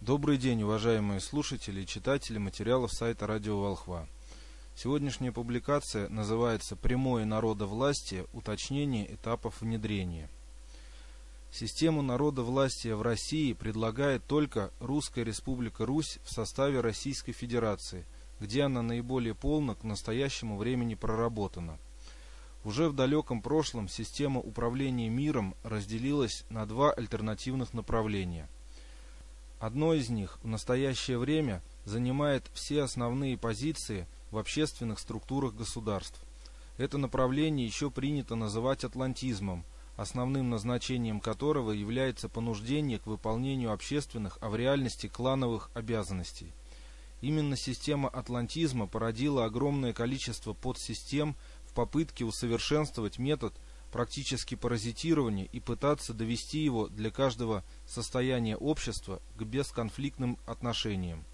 Добрый день, уважаемые слушатели и читатели материалов сайта Радио Волхва. Сегодняшняя публикация называется «Прямое народовластие. Уточнение этапов внедрения». Систему народовластия в России предлагает только Русская Республика Русь в составе Российской Федерации, где она наиболее полно к настоящему времени проработана. Уже в далеком прошлом система управления миром разделилась на два альтернативных направления – Одно из них в настоящее время занимает все основные позиции в общественных структурах государств. Это направление еще принято называть атлантизмом, основным назначением которого является понуждение к выполнению общественных, а в реальности клановых обязанностей. Именно система атлантизма породила огромное количество подсистем в попытке усовершенствовать метод – практически паразитирование и пытаться довести его для каждого состояния общества к бесконфликтным отношениям.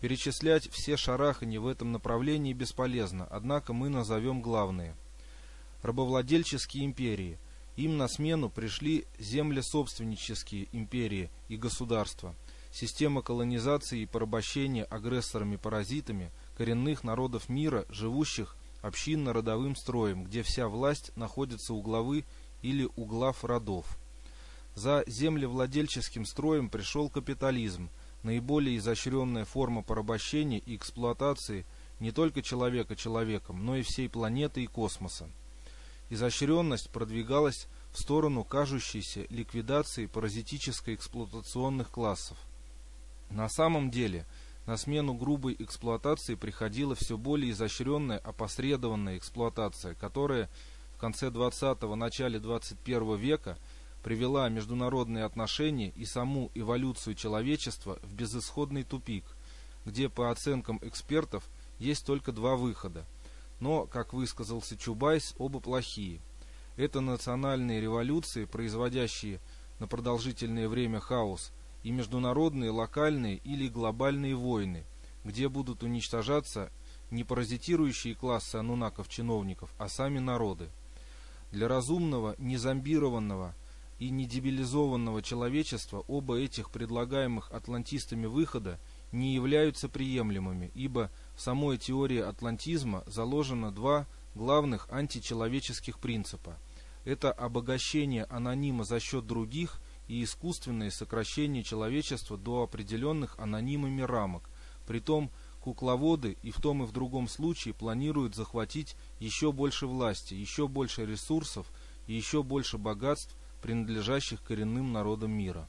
Перечислять все шарахани в этом направлении бесполезно, однако мы назовем главные. Рабовладельческие империи. Им на смену пришли землесобственнические империи и государства. Система колонизации и порабощения агрессорами-паразитами коренных народов мира, живущих общинно-родовым строем, где вся власть находится у главы или у глав родов. За землевладельческим строем пришел капитализм, наиболее изощренная форма порабощения и эксплуатации не только человека человеком, но и всей планеты и космоса. Изощренность продвигалась в сторону кажущейся ликвидации паразитическо-эксплуатационных классов. На самом деле – на смену грубой эксплуатации приходила все более изощренная опосредованная эксплуатация, которая в конце 20-го, начале 21 века привела международные отношения и саму эволюцию человечества в безысходный тупик, где, по оценкам экспертов, есть только два выхода. Но, как высказался Чубайс, оба плохие. Это национальные революции, производящие на продолжительное время хаос – и международные, локальные или глобальные войны, где будут уничтожаться не паразитирующие классы анунаков-чиновников, а сами народы. Для разумного, незомбированного и недебилизованного человечества оба этих предлагаемых атлантистами выхода не являются приемлемыми, ибо в самой теории атлантизма заложено два главных античеловеческих принципа. Это обогащение анонима за счет других – и искусственное сокращение человечества до определенных анонимами рамок. Притом кукловоды и в том и в другом случае планируют захватить еще больше власти, еще больше ресурсов и еще больше богатств, принадлежащих коренным народам мира.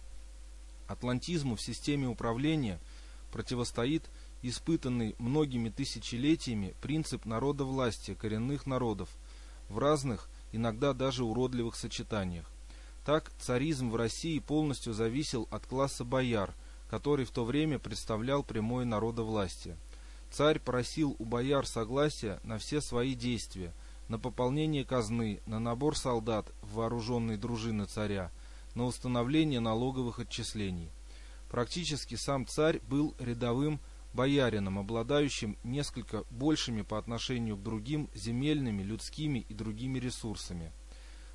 Атлантизму в системе управления противостоит испытанный многими тысячелетиями принцип народовластия коренных народов в разных, иногда даже уродливых сочетаниях. Так, царизм в России полностью зависел от класса бояр, который в то время представлял прямое народовластие. Царь просил у бояр согласия на все свои действия, на пополнение казны, на набор солдат в вооруженные дружины царя, на установление налоговых отчислений. Практически сам царь был рядовым боярином, обладающим несколько большими по отношению к другим земельными, людскими и другими ресурсами –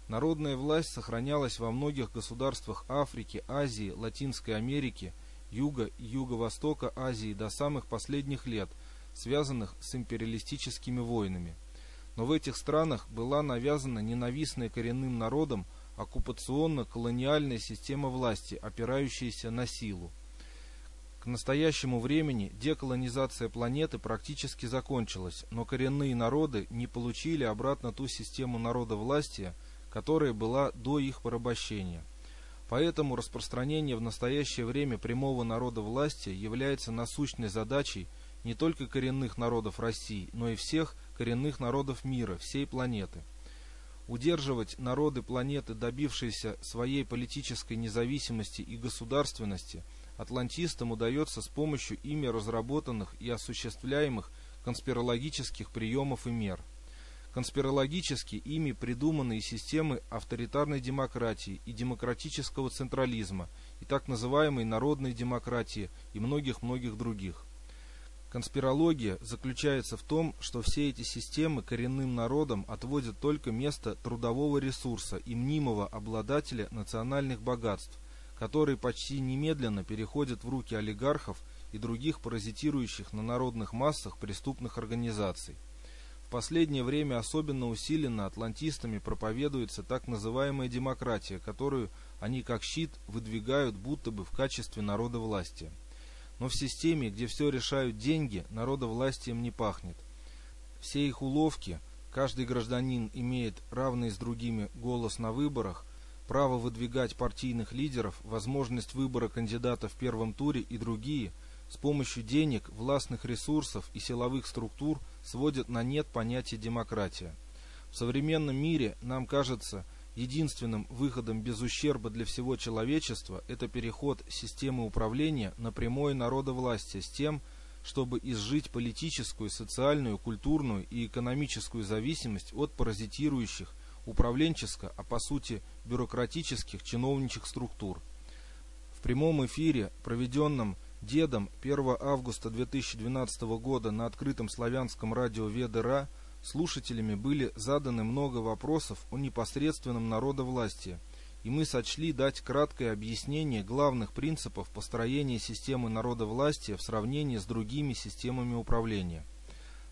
Народная власть сохранялась во многих государствах Африки, Азии, Латинской Америки, Юга и Юго-Востока Азии до самых последних лет, связанных с империалистическими войнами. Но в этих странах была навязана ненавистная коренным народам оккупационно-колониальная система власти, опирающаяся на силу. К настоящему времени деколонизация планеты практически закончилась, но коренные народы не получили обратно ту систему народовластия, которая была до их порабощения. Поэтому распространение в настоящее время прямого народа власти является насущной задачей не только коренных народов России, но и всех коренных народов мира, всей планеты. Удерживать народы планеты, добившиеся своей политической независимости и государственности, атлантистам удается с помощью ими разработанных и осуществляемых конспирологических приемов и мер – конспирологически ими придуманные системы авторитарной демократии и демократического централизма и так называемой народной демократии и многих-многих других. Конспирология заключается в том, что все эти системы коренным народам отводят только место трудового ресурса и мнимого обладателя национальных богатств, которые почти немедленно переходят в руки олигархов и других паразитирующих на народных массах преступных организаций. В последнее время особенно усиленно атлантистами проповедуется так называемая демократия, которую они как щит выдвигают будто бы в качестве народа власти. Но в системе, где все решают деньги, народа власти им не пахнет. Все их уловки, каждый гражданин имеет равный с другими голос на выборах, право выдвигать партийных лидеров, возможность выбора кандидата в первом туре и другие – с помощью денег, властных ресурсов и силовых структур сводят на нет понятие демократия. В современном мире, нам кажется, единственным выходом без ущерба для всего человечества – это переход системы управления на прямое народовластие с тем, чтобы изжить политическую, социальную, культурную и экономическую зависимость от паразитирующих, управленческо, а по сути бюрократических чиновничьих структур. В прямом эфире, проведенном Дедом 1 августа 2012 года на открытом славянском радио ВДРА слушателями были заданы много вопросов о непосредственном народовластии, и мы сочли дать краткое объяснение главных принципов построения системы народовластия в сравнении с другими системами управления.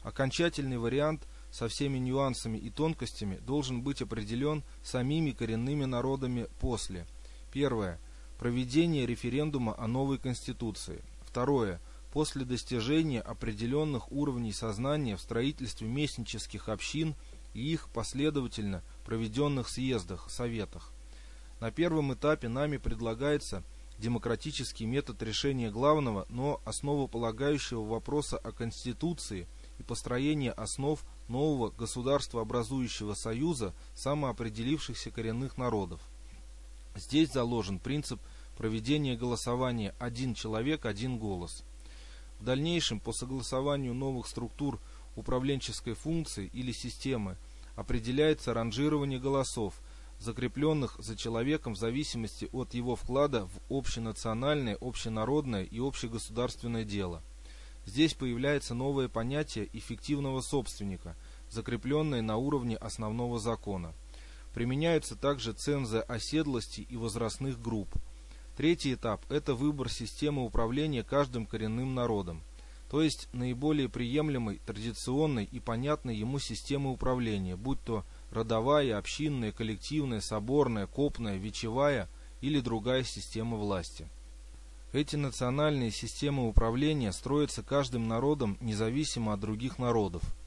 Окончательный вариант со всеми нюансами и тонкостями должен быть определен самими коренными народами после. Первое проведение референдума о новой Конституции. Второе. После достижения определенных уровней сознания в строительстве местнических общин и их последовательно проведенных съездах, советах. На первом этапе нами предлагается демократический метод решения главного, но основополагающего вопроса о Конституции и построения основ нового государствообразующего союза самоопределившихся коренных народов. Здесь заложен принцип проведения голосования «один человек, один голос». В дальнейшем, по согласованию новых структур управленческой функции или системы, определяется ранжирование голосов, закрепленных за человеком в зависимости от его вклада в общенациональное, общенародное и общегосударственное дело. Здесь появляется новое понятие эффективного собственника, закрепленное на уровне основного закона. Применяются также цензы оседлости и возрастных групп. Третий этап – это выбор системы управления каждым коренным народом, то есть наиболее приемлемой, традиционной и понятной ему системы управления, будь то родовая, общинная, коллективная, соборная, копная, вечевая или другая система власти. Эти национальные системы управления строятся каждым народом независимо от других народов –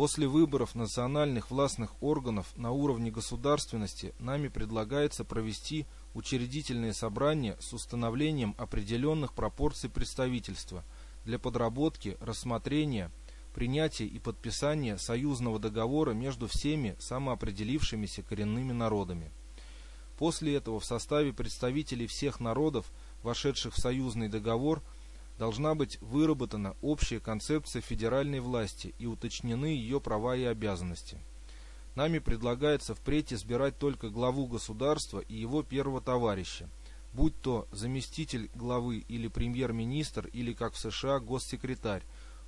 После выборов национальных властных органов на уровне государственности нами предлагается провести учредительные собрания с установлением определенных пропорций представительства для подработки, рассмотрения, принятия и подписания союзного договора между всеми самоопределившимися коренными народами. После этого в составе представителей всех народов, вошедших в союзный договор, должна быть выработана общая концепция федеральной власти и уточнены ее права и обязанности. Нами предлагается впредь избирать только главу государства и его первого товарища, будь то заместитель главы или премьер-министр или, как в США, госсекретарь,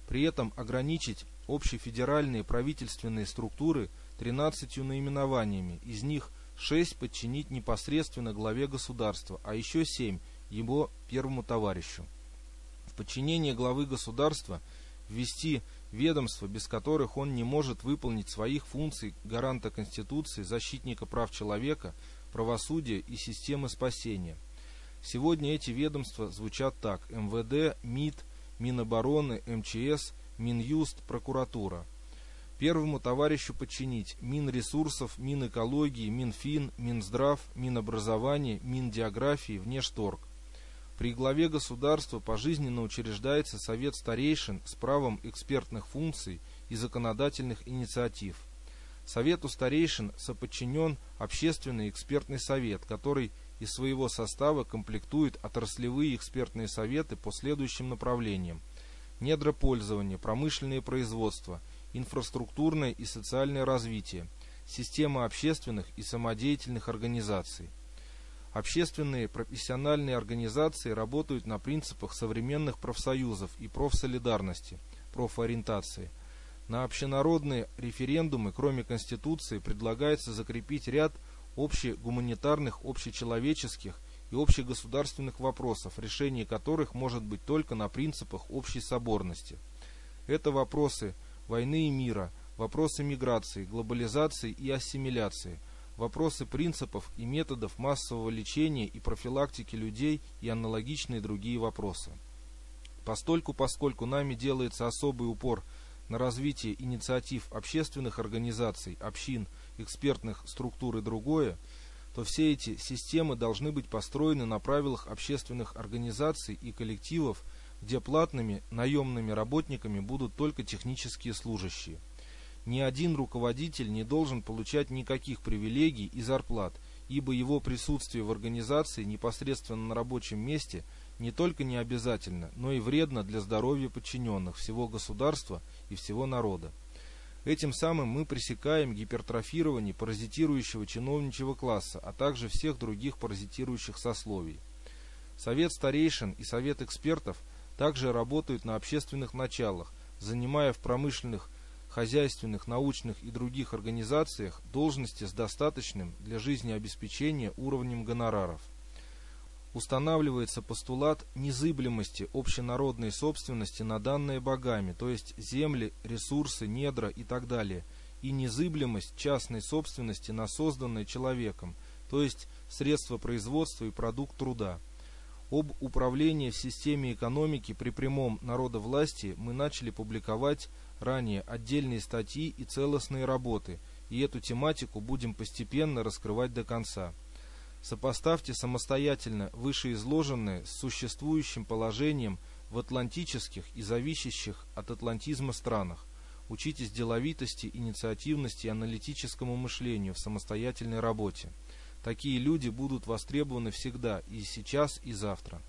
при этом ограничить общефедеральные правительственные структуры 13 наименованиями, из них 6 подчинить непосредственно главе государства, а еще 7 его первому товарищу подчинение главы государства ввести ведомства, без которых он не может выполнить своих функций гаранта Конституции, защитника прав человека, правосудия и системы спасения. Сегодня эти ведомства звучат так. МВД, МИД, Минобороны, МЧС, Минюст, прокуратура. Первому товарищу подчинить Минресурсов, Минэкологии, Минфин, Минздрав, Минобразование, Миндиаграфии, Внешторг. При главе государства пожизненно учреждается Совет старейшин с правом экспертных функций и законодательных инициатив. Совету старейшин соподчинен Общественный экспертный совет, который из своего состава комплектует отраслевые экспертные советы по следующим направлениям. Недропользование, промышленное производство, инфраструктурное и социальное развитие, система общественных и самодеятельных организаций – Общественные профессиональные организации работают на принципах современных профсоюзов и профсолидарности, профориентации. На общенародные референдумы, кроме Конституции, предлагается закрепить ряд общегуманитарных, общечеловеческих и общегосударственных вопросов, решение которых может быть только на принципах общей соборности. Это вопросы войны и мира, вопросы миграции, глобализации и ассимиляции, вопросы принципов и методов массового лечения и профилактики людей и аналогичные другие вопросы. Постольку, поскольку нами делается особый упор на развитие инициатив общественных организаций, общин, экспертных структур и другое, то все эти системы должны быть построены на правилах общественных организаций и коллективов, где платными наемными работниками будут только технические служащие. Ни один руководитель не должен получать никаких привилегий и зарплат, ибо его присутствие в организации непосредственно на рабочем месте не только не обязательно, но и вредно для здоровья подчиненных, всего государства и всего народа. Этим самым мы пресекаем гипертрофирование паразитирующего чиновничьего класса, а также всех других паразитирующих сословий. Совет старейшин и Совет экспертов также работают на общественных началах, занимая в промышленных, хозяйственных, научных и других организациях должности с достаточным для жизнеобеспечения уровнем гонораров устанавливается постулат незыблемости общенародной собственности на данные богами, то есть земли, ресурсы, недра и так далее, и незыблемость частной собственности на созданное человеком, то есть средства производства и продукт труда. Об управлении в системе экономики при прямом народовластии мы начали публиковать ранее отдельные статьи и целостные работы, и эту тематику будем постепенно раскрывать до конца. Сопоставьте самостоятельно вышеизложенное с существующим положением в атлантических и зависящих от атлантизма странах. Учитесь деловитости, инициативности и аналитическому мышлению в самостоятельной работе. Такие люди будут востребованы всегда, и сейчас, и завтра.